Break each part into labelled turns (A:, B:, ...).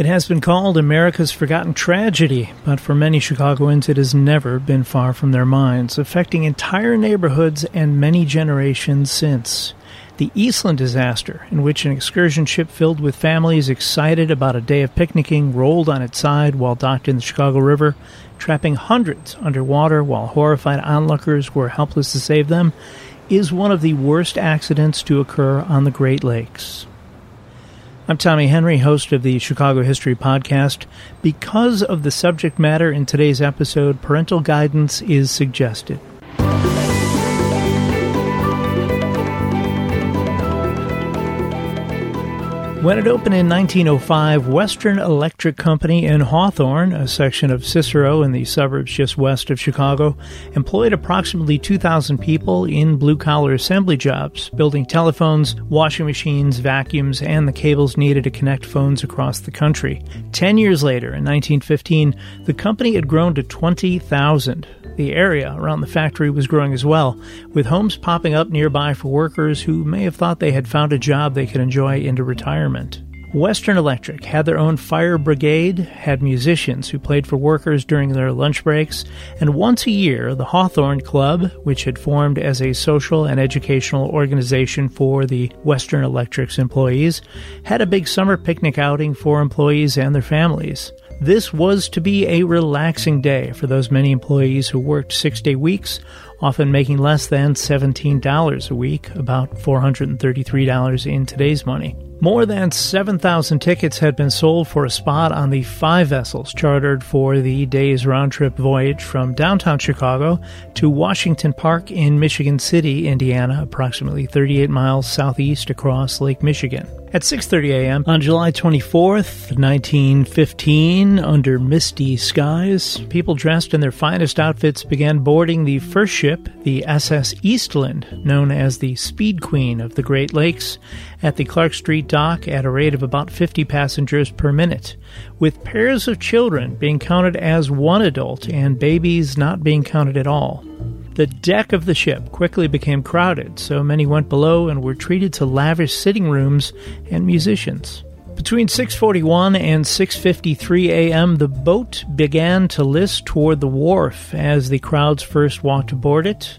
A: It has been called America's forgotten tragedy, but for many Chicagoans it has never been far from their minds, affecting entire neighborhoods and many generations since. The Eastland disaster, in which an excursion ship filled with families excited about a day of picnicking rolled on its side while docked in the Chicago River, trapping hundreds underwater while horrified onlookers were helpless to save them, is one of the worst accidents to occur on the Great Lakes. I'm Tommy Henry, host of the Chicago History Podcast. Because of the subject matter in today's episode, parental guidance is suggested. When it opened in 1905, Western Electric Company in Hawthorne, a section of Cicero in the suburbs just west of Chicago, employed approximately 2,000 people in blue collar assembly jobs, building telephones, washing machines, vacuums, and the cables needed to connect phones across the country. Ten years later, in 1915, the company had grown to 20,000. The area around the factory was growing as well, with homes popping up nearby for workers who may have thought they had found a job they could enjoy into retirement. Western Electric had their own fire brigade, had musicians who played for workers during their lunch breaks, and once a year, the Hawthorne Club, which had formed as a social and educational organization for the Western Electric's employees, had a big summer picnic outing for employees and their families. This was to be a relaxing day for those many employees who worked six day weeks, often making less than $17 a week, about $433 in today's money. More than 7,000 tickets had been sold for a spot on the five vessels chartered for the day's round trip voyage from downtown Chicago to Washington Park in Michigan City, Indiana, approximately 38 miles southeast across Lake Michigan. At 6:30 a.m. on July 24th, 1915, under misty skies, people dressed in their finest outfits began boarding the first ship, the SS Eastland, known as the Speed Queen of the Great Lakes, at the Clark Street dock at a rate of about 50 passengers per minute, with pairs of children being counted as one adult and babies not being counted at all. The deck of the ship quickly became crowded, so many went below and were treated to lavish sitting rooms and musicians. Between 6:41 and 6:53 a.m., the boat began to list toward the wharf as the crowds first walked aboard it.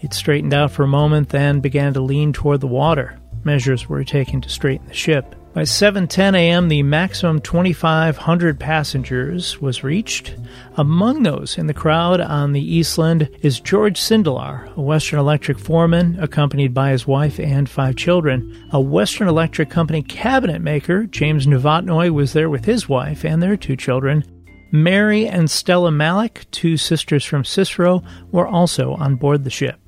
A: It straightened out for a moment, then began to lean toward the water. Measures were taken to straighten the ship. By 7:10 a.m., the maximum 2,500 passengers was reached. Among those in the crowd on the Eastland is George Sindelar, a Western Electric foreman, accompanied by his wife and five children. A Western Electric Company cabinet maker, James Novotny, was there with his wife and their two children. Mary and Stella Malik, two sisters from Cicero, were also on board the ship.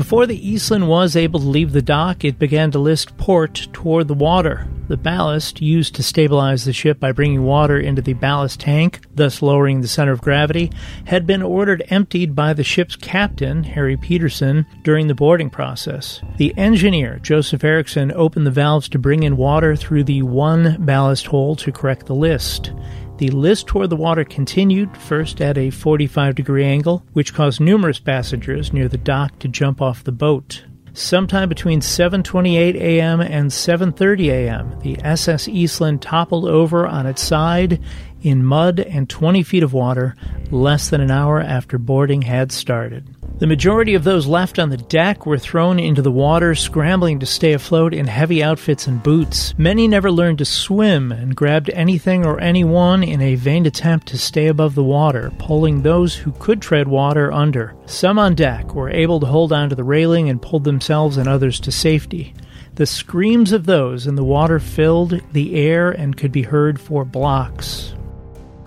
A: Before the Eastland was able to leave the dock, it began to list port toward the water. The ballast, used to stabilize the ship by bringing water into the ballast tank, thus lowering the center of gravity, had been ordered emptied by the ship's captain, Harry Peterson, during the boarding process. The engineer, Joseph Erickson, opened the valves to bring in water through the one ballast hole to correct the list. The list toward the water continued, first at a 45 degree angle, which caused numerous passengers near the dock to jump off the boat. Sometime between 7:28 a.m. and 7:30 a.m., the SS Eastland toppled over on its side in mud and 20 feet of water less than an hour after boarding had started. The majority of those left on the deck were thrown into the water, scrambling to stay afloat in heavy outfits and boots. Many never learned to swim and grabbed anything or anyone in a vain attempt to stay above the water, pulling those who could tread water under. Some on deck were able to hold on to the railing and pulled themselves and others to safety. The screams of those in the water filled the air and could be heard for blocks.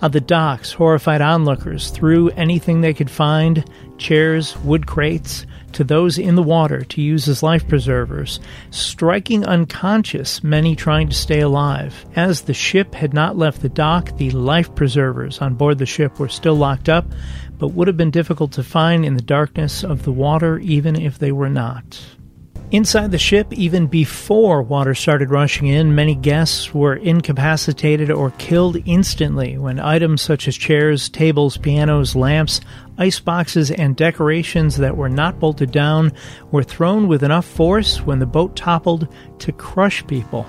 A: On the docks, horrified onlookers threw anything they could find chairs, wood crates to those in the water to use as life preservers, striking unconscious many trying to stay alive. As the ship had not left the dock, the life preservers on board the ship were still locked up, but would have been difficult to find in the darkness of the water even if they were not. Inside the ship, even before water started rushing in, many guests were incapacitated or killed instantly when items such as chairs, tables, pianos, lamps, ice boxes, and decorations that were not bolted down were thrown with enough force when the boat toppled to crush people.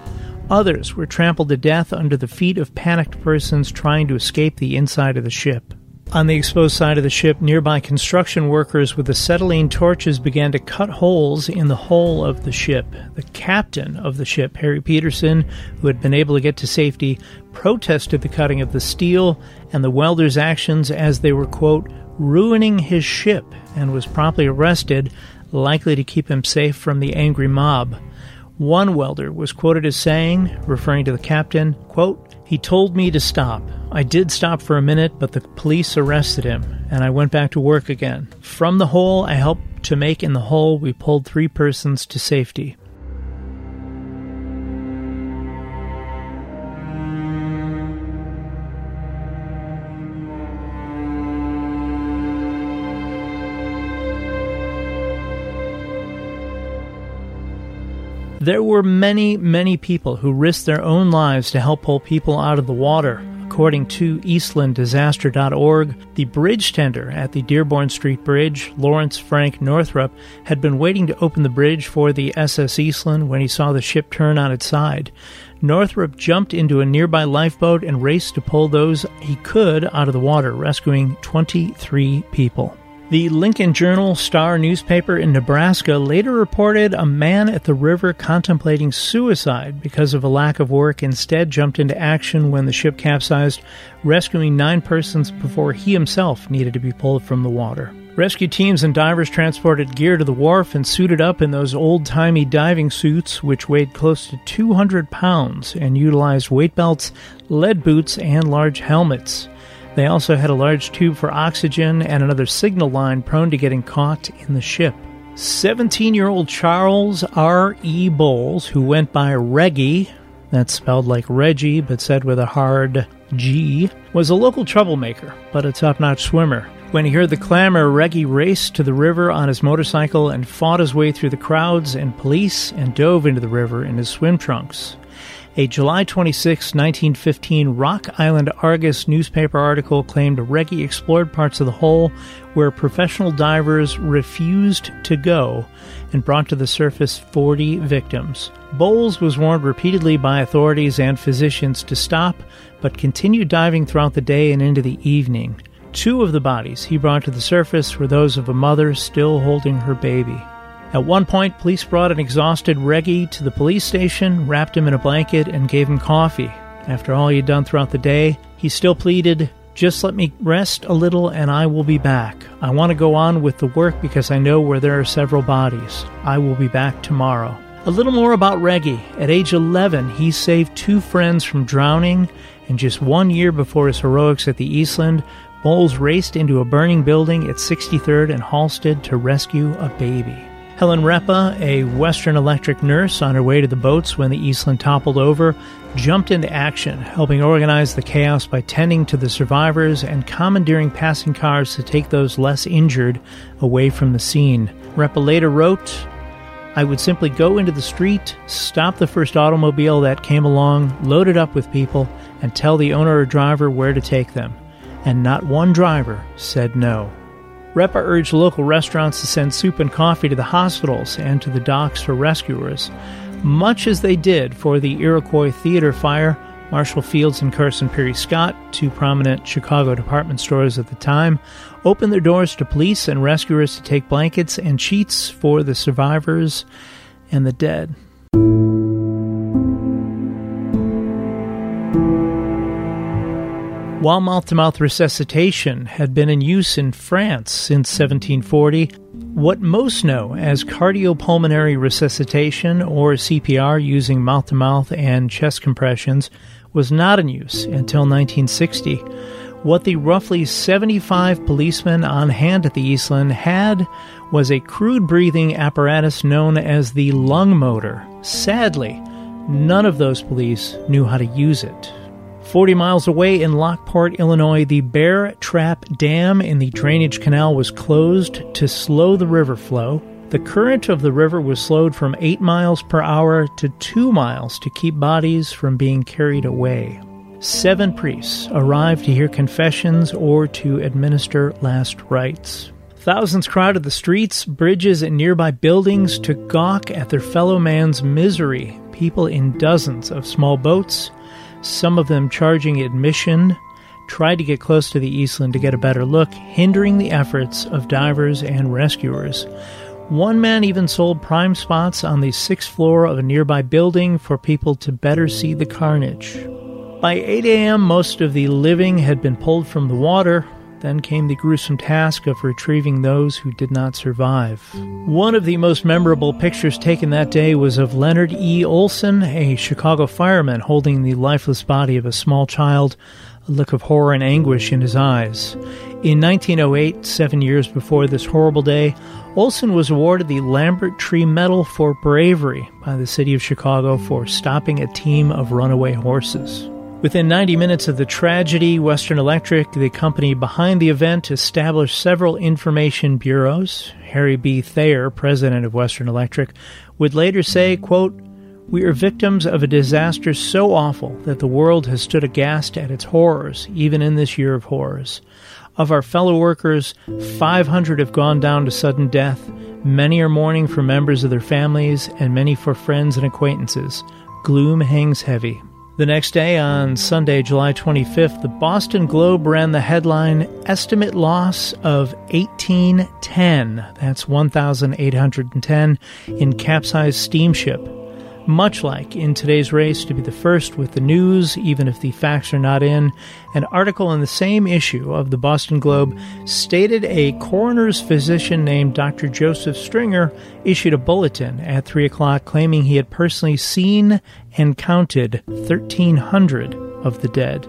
A: Others were trampled to death under the feet of panicked persons trying to escape the inside of the ship. On the exposed side of the ship, nearby construction workers with acetylene torches began to cut holes in the hull of the ship. The captain of the ship, Harry Peterson, who had been able to get to safety, protested the cutting of the steel and the welders' actions as they were, quote, ruining his ship, and was promptly arrested, likely to keep him safe from the angry mob. One welder was quoted as saying, referring to the captain, quote, he told me to stop. I did stop for a minute, but the police arrested him, and I went back to work again. From the hole I helped to make in the hole, we pulled three persons to safety. There were many, many people who risked their own lives to help pull people out of the water. According to EastlandDisaster.org, the bridge tender at the Dearborn Street Bridge, Lawrence Frank Northrup, had been waiting to open the bridge for the SS Eastland when he saw the ship turn on its side. Northrup jumped into a nearby lifeboat and raced to pull those he could out of the water, rescuing 23 people. The Lincoln Journal Star newspaper in Nebraska later reported a man at the river contemplating suicide because of a lack of work instead jumped into action when the ship capsized, rescuing nine persons before he himself needed to be pulled from the water. Rescue teams and divers transported gear to the wharf and suited up in those old timey diving suits, which weighed close to 200 pounds and utilized weight belts, lead boots, and large helmets. They also had a large tube for oxygen and another signal line prone to getting caught in the ship. 17 year old Charles R. E. Bowles, who went by Reggie, that's spelled like Reggie but said with a hard G, was a local troublemaker, but a top notch swimmer. When he heard the clamor, Reggie raced to the river on his motorcycle and fought his way through the crowds and police and dove into the river in his swim trunks. A July 26, 1915 Rock Island Argus newspaper article claimed Reggie explored parts of the hole where professional divers refused to go and brought to the surface 40 victims. Bowles was warned repeatedly by authorities and physicians to stop, but continued diving throughout the day and into the evening. Two of the bodies he brought to the surface were those of a mother still holding her baby. At one point, police brought an exhausted Reggie to the police station, wrapped him in a blanket, and gave him coffee. After all he had done throughout the day, he still pleaded, Just let me rest a little and I will be back. I want to go on with the work because I know where there are several bodies. I will be back tomorrow. A little more about Reggie. At age 11, he saved two friends from drowning, and just one year before his heroics at the Eastland, Bowles raced into a burning building at 63rd and Halsted to rescue a baby. Helen Repa, a Western Electric nurse on her way to the boats when the Eastland toppled over, jumped into action, helping organize the chaos by tending to the survivors and commandeering passing cars to take those less injured away from the scene. Repa later wrote, I would simply go into the street, stop the first automobile that came along, load it up with people, and tell the owner or driver where to take them. And not one driver said no. REPA urged local restaurants to send soup and coffee to the hospitals and to the docks for rescuers, much as they did for the Iroquois Theater fire. Marshall Fields and Carson Pirie Scott, two prominent Chicago department stores at the time, opened their doors to police and rescuers to take blankets and sheets for the survivors and the dead. While mouth to mouth resuscitation had been in use in France since 1740, what most know as cardiopulmonary resuscitation or CPR using mouth to mouth and chest compressions was not in use until 1960. What the roughly 75 policemen on hand at the Eastland had was a crude breathing apparatus known as the lung motor. Sadly, none of those police knew how to use it. 40 miles away in Lockport, Illinois, the Bear Trap Dam in the drainage canal was closed to slow the river flow. The current of the river was slowed from 8 miles per hour to 2 miles to keep bodies from being carried away. Seven priests arrived to hear confessions or to administer last rites. Thousands crowded the streets, bridges, and nearby buildings to gawk at their fellow man's misery. People in dozens of small boats, some of them charging admission, tried to get close to the Eastland to get a better look, hindering the efforts of divers and rescuers. One man even sold prime spots on the sixth floor of a nearby building for people to better see the carnage. By 8 a.m., most of the living had been pulled from the water. Then came the gruesome task of retrieving those who did not survive. One of the most memorable pictures taken that day was of Leonard E. Olson, a Chicago fireman, holding the lifeless body of a small child, a look of horror and anguish in his eyes. In 1908, seven years before this horrible day, Olson was awarded the Lambert Tree Medal for bravery by the city of Chicago for stopping a team of runaway horses. Within 90 minutes of the tragedy, Western Electric, the company behind the event, established several information bureaus. Harry B. Thayer, president of Western Electric, would later say, quote, we are victims of a disaster so awful that the world has stood aghast at its horrors, even in this year of horrors. Of our fellow workers, 500 have gone down to sudden death. Many are mourning for members of their families, and many for friends and acquaintances. Gloom hangs heavy. The next day, on Sunday, July 25th, the Boston Globe ran the headline Estimate Loss of 1810. That's 1,810 in capsized steamship. Much like in today's race to be the first with the news, even if the facts are not in, an article in the same issue of the Boston Globe stated a coroner's physician named Dr. Joseph Stringer issued a bulletin at 3 o'clock claiming he had personally seen and counted 1,300 of the dead.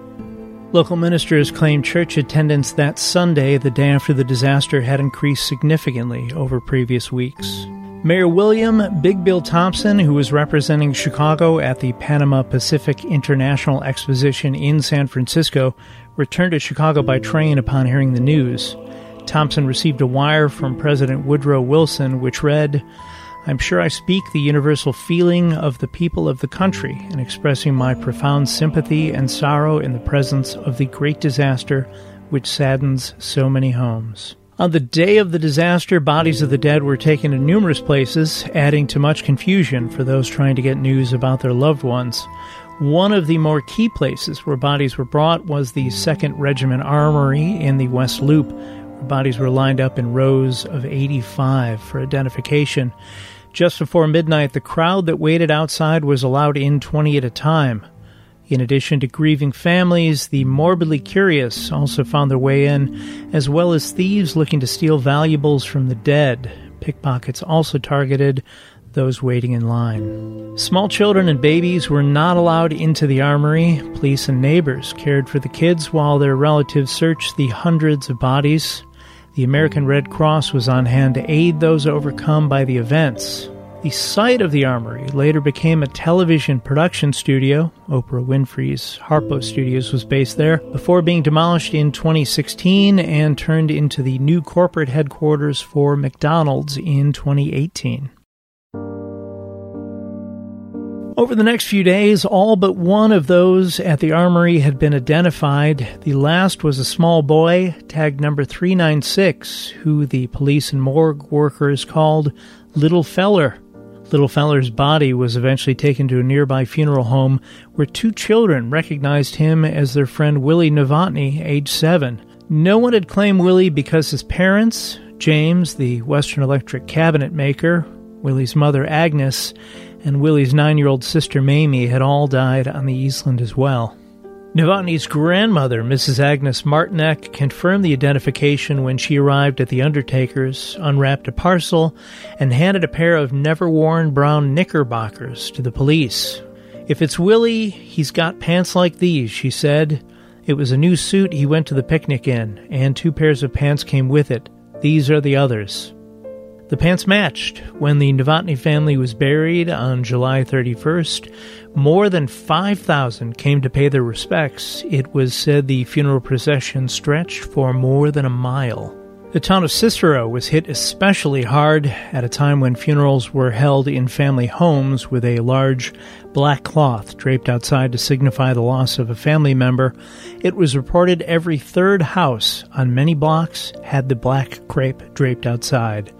A: Local ministers claimed church attendance that Sunday, the day after the disaster, had increased significantly over previous weeks. Mayor William Big Bill Thompson, who was representing Chicago at the Panama Pacific International Exposition in San Francisco, returned to Chicago by train upon hearing the news. Thompson received a wire from President Woodrow Wilson which read, I'm sure I speak the universal feeling of the people of the country in expressing my profound sympathy and sorrow in the presence of the great disaster which saddens so many homes. On the day of the disaster, bodies of the dead were taken to numerous places, adding to much confusion for those trying to get news about their loved ones. One of the more key places where bodies were brought was the 2nd Regiment Armory in the West Loop, where bodies were lined up in rows of 85 for identification. Just before midnight, the crowd that waited outside was allowed in 20 at a time. In addition to grieving families, the morbidly curious also found their way in, as well as thieves looking to steal valuables from the dead. Pickpockets also targeted those waiting in line. Small children and babies were not allowed into the armory. Police and neighbors cared for the kids while their relatives searched the hundreds of bodies. The American Red Cross was on hand to aid those overcome by the events. The site of the armory later became a television production studio. Oprah Winfrey's Harpo Studios was based there before being demolished in 2016 and turned into the new corporate headquarters for McDonald's in 2018. Over the next few days, all but one of those at the armory had been identified. The last was a small boy, tagged number 396, who the police and morgue workers called Little Feller. Little Feller's body was eventually taken to a nearby funeral home where two children recognized him as their friend Willie Novotny, age seven. No one had claimed Willie because his parents, James, the Western Electric cabinet maker, Willie's mother, Agnes, and Willie's nine year old sister, Mamie, had all died on the Eastland as well. Novotny's grandmother, Mrs. Agnes Martinek, confirmed the identification when she arrived at the undertaker's, unwrapped a parcel, and handed a pair of never worn brown knickerbockers to the police. If it's Willie, he's got pants like these, she said. It was a new suit he went to the picnic in, and two pairs of pants came with it. These are the others. The pants matched. When the Novotny family was buried on July 31st, more than 5,000 came to pay their respects. It was said the funeral procession stretched for more than a mile. The town of Cicero was hit especially hard at a time when funerals were held in family homes with a large black cloth draped outside to signify the loss of a family member. It was reported every third house on many blocks had the black crepe draped outside.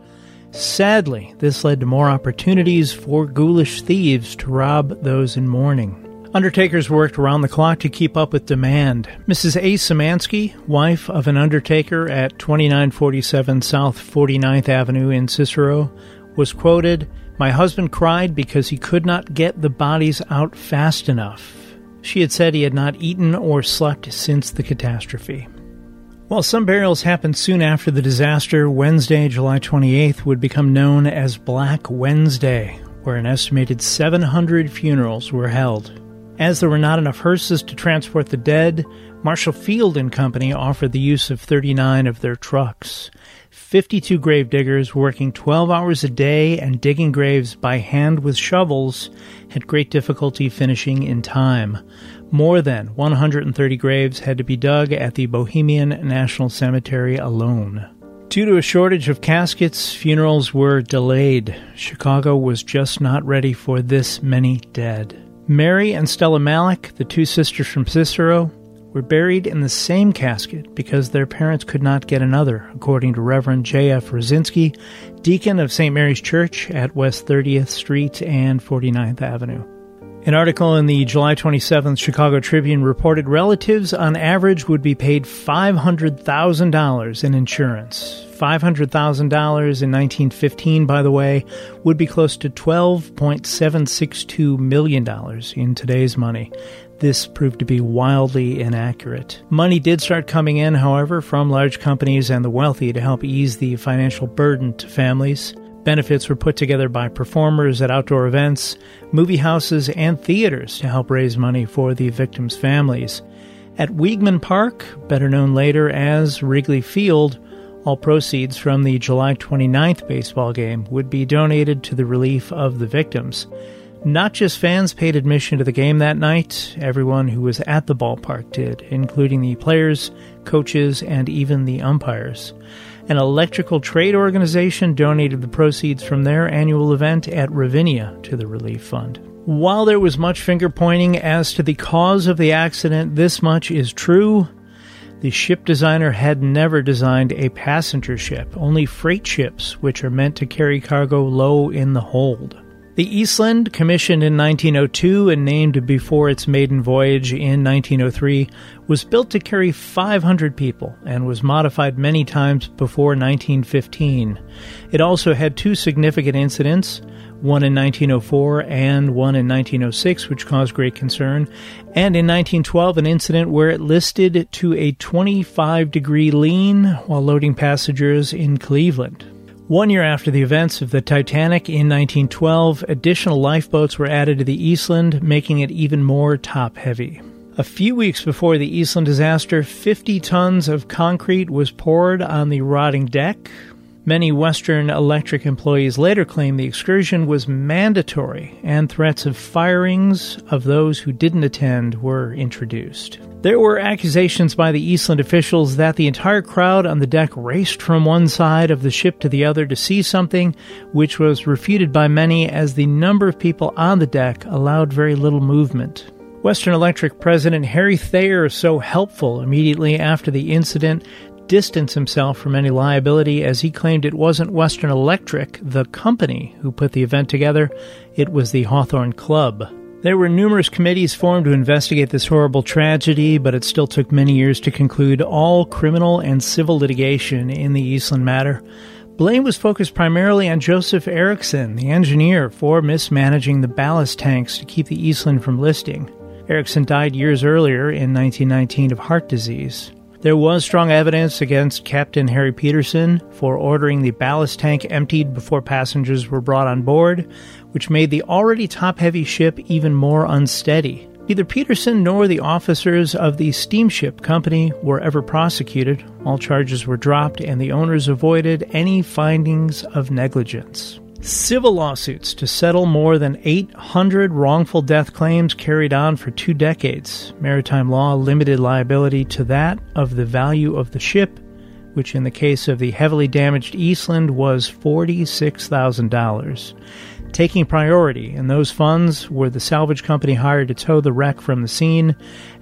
A: Sadly, this led to more opportunities for ghoulish thieves to rob those in mourning. Undertakers worked around the clock to keep up with demand. Mrs. A. Samansky, wife of an undertaker at 2947 South 49th Avenue in Cicero, was quoted, My husband cried because he could not get the bodies out fast enough. She had said he had not eaten or slept since the catastrophe. While some burials happened soon after the disaster, Wednesday, July 28th would become known as Black Wednesday, where an estimated 700 funerals were held. As there were not enough hearses to transport the dead, Marshall Field and Company offered the use of 39 of their trucks. 52 grave diggers working 12 hours a day and digging graves by hand with shovels had great difficulty finishing in time. More than 130 graves had to be dug at the Bohemian National Cemetery alone. Due to a shortage of caskets, funerals were delayed. Chicago was just not ready for this many dead. Mary and Stella Malik, the two sisters from Cicero, were buried in the same casket because their parents could not get another, according to Reverend J.F. Rosinski, deacon of St. Mary's Church at West 30th Street and 49th Avenue. An article in the July 27th Chicago Tribune reported relatives on average would be paid $500,000 in insurance. $500,000 in 1915, by the way, would be close to $12.762 million in today's money. This proved to be wildly inaccurate. Money did start coming in, however, from large companies and the wealthy to help ease the financial burden to families. Benefits were put together by performers at outdoor events, movie houses, and theaters to help raise money for the victims' families. At Weeghman Park, better known later as Wrigley Field, all proceeds from the July 29th baseball game would be donated to the relief of the victims. Not just fans paid admission to the game that night, everyone who was at the ballpark did, including the players, coaches, and even the umpires. An electrical trade organization donated the proceeds from their annual event at Ravinia to the relief fund. While there was much finger pointing as to the cause of the accident, this much is true. The ship designer had never designed a passenger ship, only freight ships, which are meant to carry cargo low in the hold. The Eastland, commissioned in 1902 and named before its maiden voyage in 1903, was built to carry 500 people and was modified many times before 1915. It also had two significant incidents, one in 1904 and one in 1906, which caused great concern, and in 1912 an incident where it listed to a 25 degree lean while loading passengers in Cleveland. One year after the events of the Titanic in 1912, additional lifeboats were added to the Eastland, making it even more top heavy. A few weeks before the Eastland disaster, 50 tons of concrete was poured on the rotting deck, Many Western Electric employees later claimed the excursion was mandatory and threats of firings of those who didn't attend were introduced. There were accusations by the Eastland officials that the entire crowd on the deck raced from one side of the ship to the other to see something, which was refuted by many as the number of people on the deck allowed very little movement. Western Electric President Harry Thayer, was so helpful immediately after the incident, distance himself from any liability as he claimed it wasn't Western Electric, the company, who put the event together, it was the Hawthorne Club. There were numerous committees formed to investigate this horrible tragedy, but it still took many years to conclude all criminal and civil litigation in the Eastland matter. Blame was focused primarily on Joseph Erickson, the engineer, for mismanaging the ballast tanks to keep the Eastland from listing. Erickson died years earlier in 1919 of heart disease. There was strong evidence against Captain Harry Peterson for ordering the ballast tank emptied before passengers were brought on board, which made the already top heavy ship even more unsteady. Neither Peterson nor the officers of the steamship company were ever prosecuted. All charges were dropped, and the owners avoided any findings of negligence. Civil lawsuits to settle more than 800 wrongful death claims carried on for two decades. Maritime law limited liability to that of the value of the ship, which in the case of the heavily damaged Eastland was $46,000. Taking priority, and those funds were the salvage company hired to tow the wreck from the scene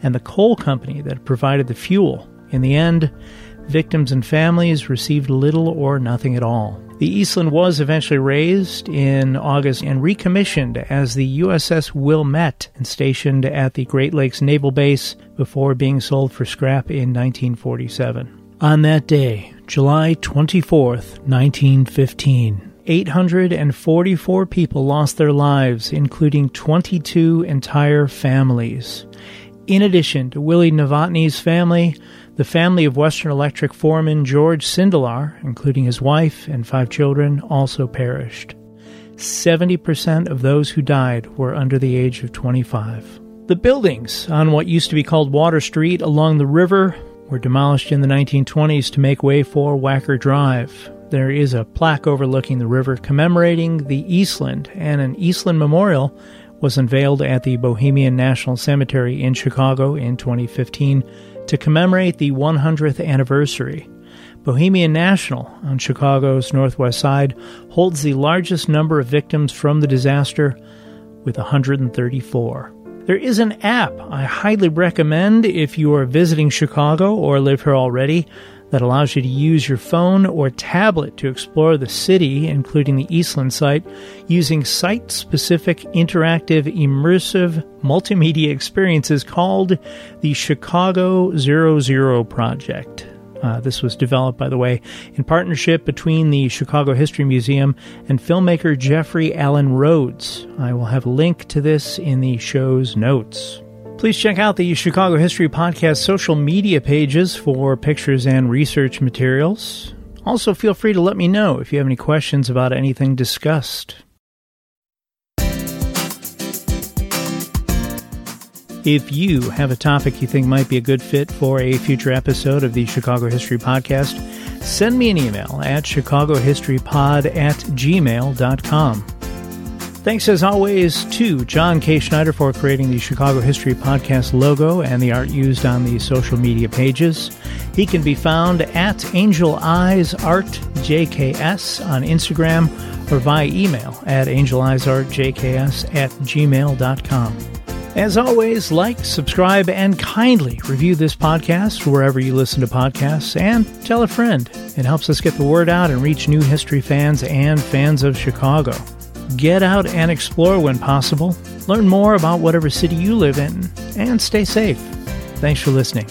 A: and the coal company that provided the fuel. In the end, victims and families received little or nothing at all. The Eastland was eventually raised in August and recommissioned as the USS Wilmette and stationed at the Great Lakes Naval Base before being sold for scrap in 1947. On that day, July 24th, 1915, 844 people lost their lives, including 22 entire families. In addition to Willie Novotny's family, the family of Western Electric foreman George Sindelar, including his wife and five children, also perished. 70% of those who died were under the age of 25. The buildings on what used to be called Water Street along the river were demolished in the 1920s to make way for Wacker Drive. There is a plaque overlooking the river commemorating the Eastland, and an Eastland memorial was unveiled at the Bohemian National Cemetery in Chicago in 2015 to commemorate the 100th anniversary. Bohemian National on Chicago's northwest side holds the largest number of victims from the disaster with 134. There is an app I highly recommend if you are visiting Chicago or live here already that allows you to use your phone or tablet to explore the city, including the Eastland site, using site specific interactive immersive multimedia experiences called the Chicago Zero Zero Project. Uh, this was developed, by the way, in partnership between the Chicago History Museum and filmmaker Geoffrey Alan Rhodes. I will have a link to this in the show's notes. Please check out the Chicago History Podcast social media pages for pictures and research materials. Also, feel free to let me know if you have any questions about anything discussed. If you have a topic you think might be a good fit for a future episode of the Chicago History Podcast, send me an email at chicagohistorypod at gmail.com. Thanks as always to John K. Schneider for creating the Chicago History Podcast logo and the art used on the social media pages. He can be found at Angel Eyes Art JKS on Instagram or via email at angeleyesartjks at gmail.com. As always, like, subscribe, and kindly review this podcast wherever you listen to podcasts and tell a friend. It helps us get the word out and reach new history fans and fans of Chicago. Get out and explore when possible. Learn more about whatever city you live in and stay safe. Thanks for listening.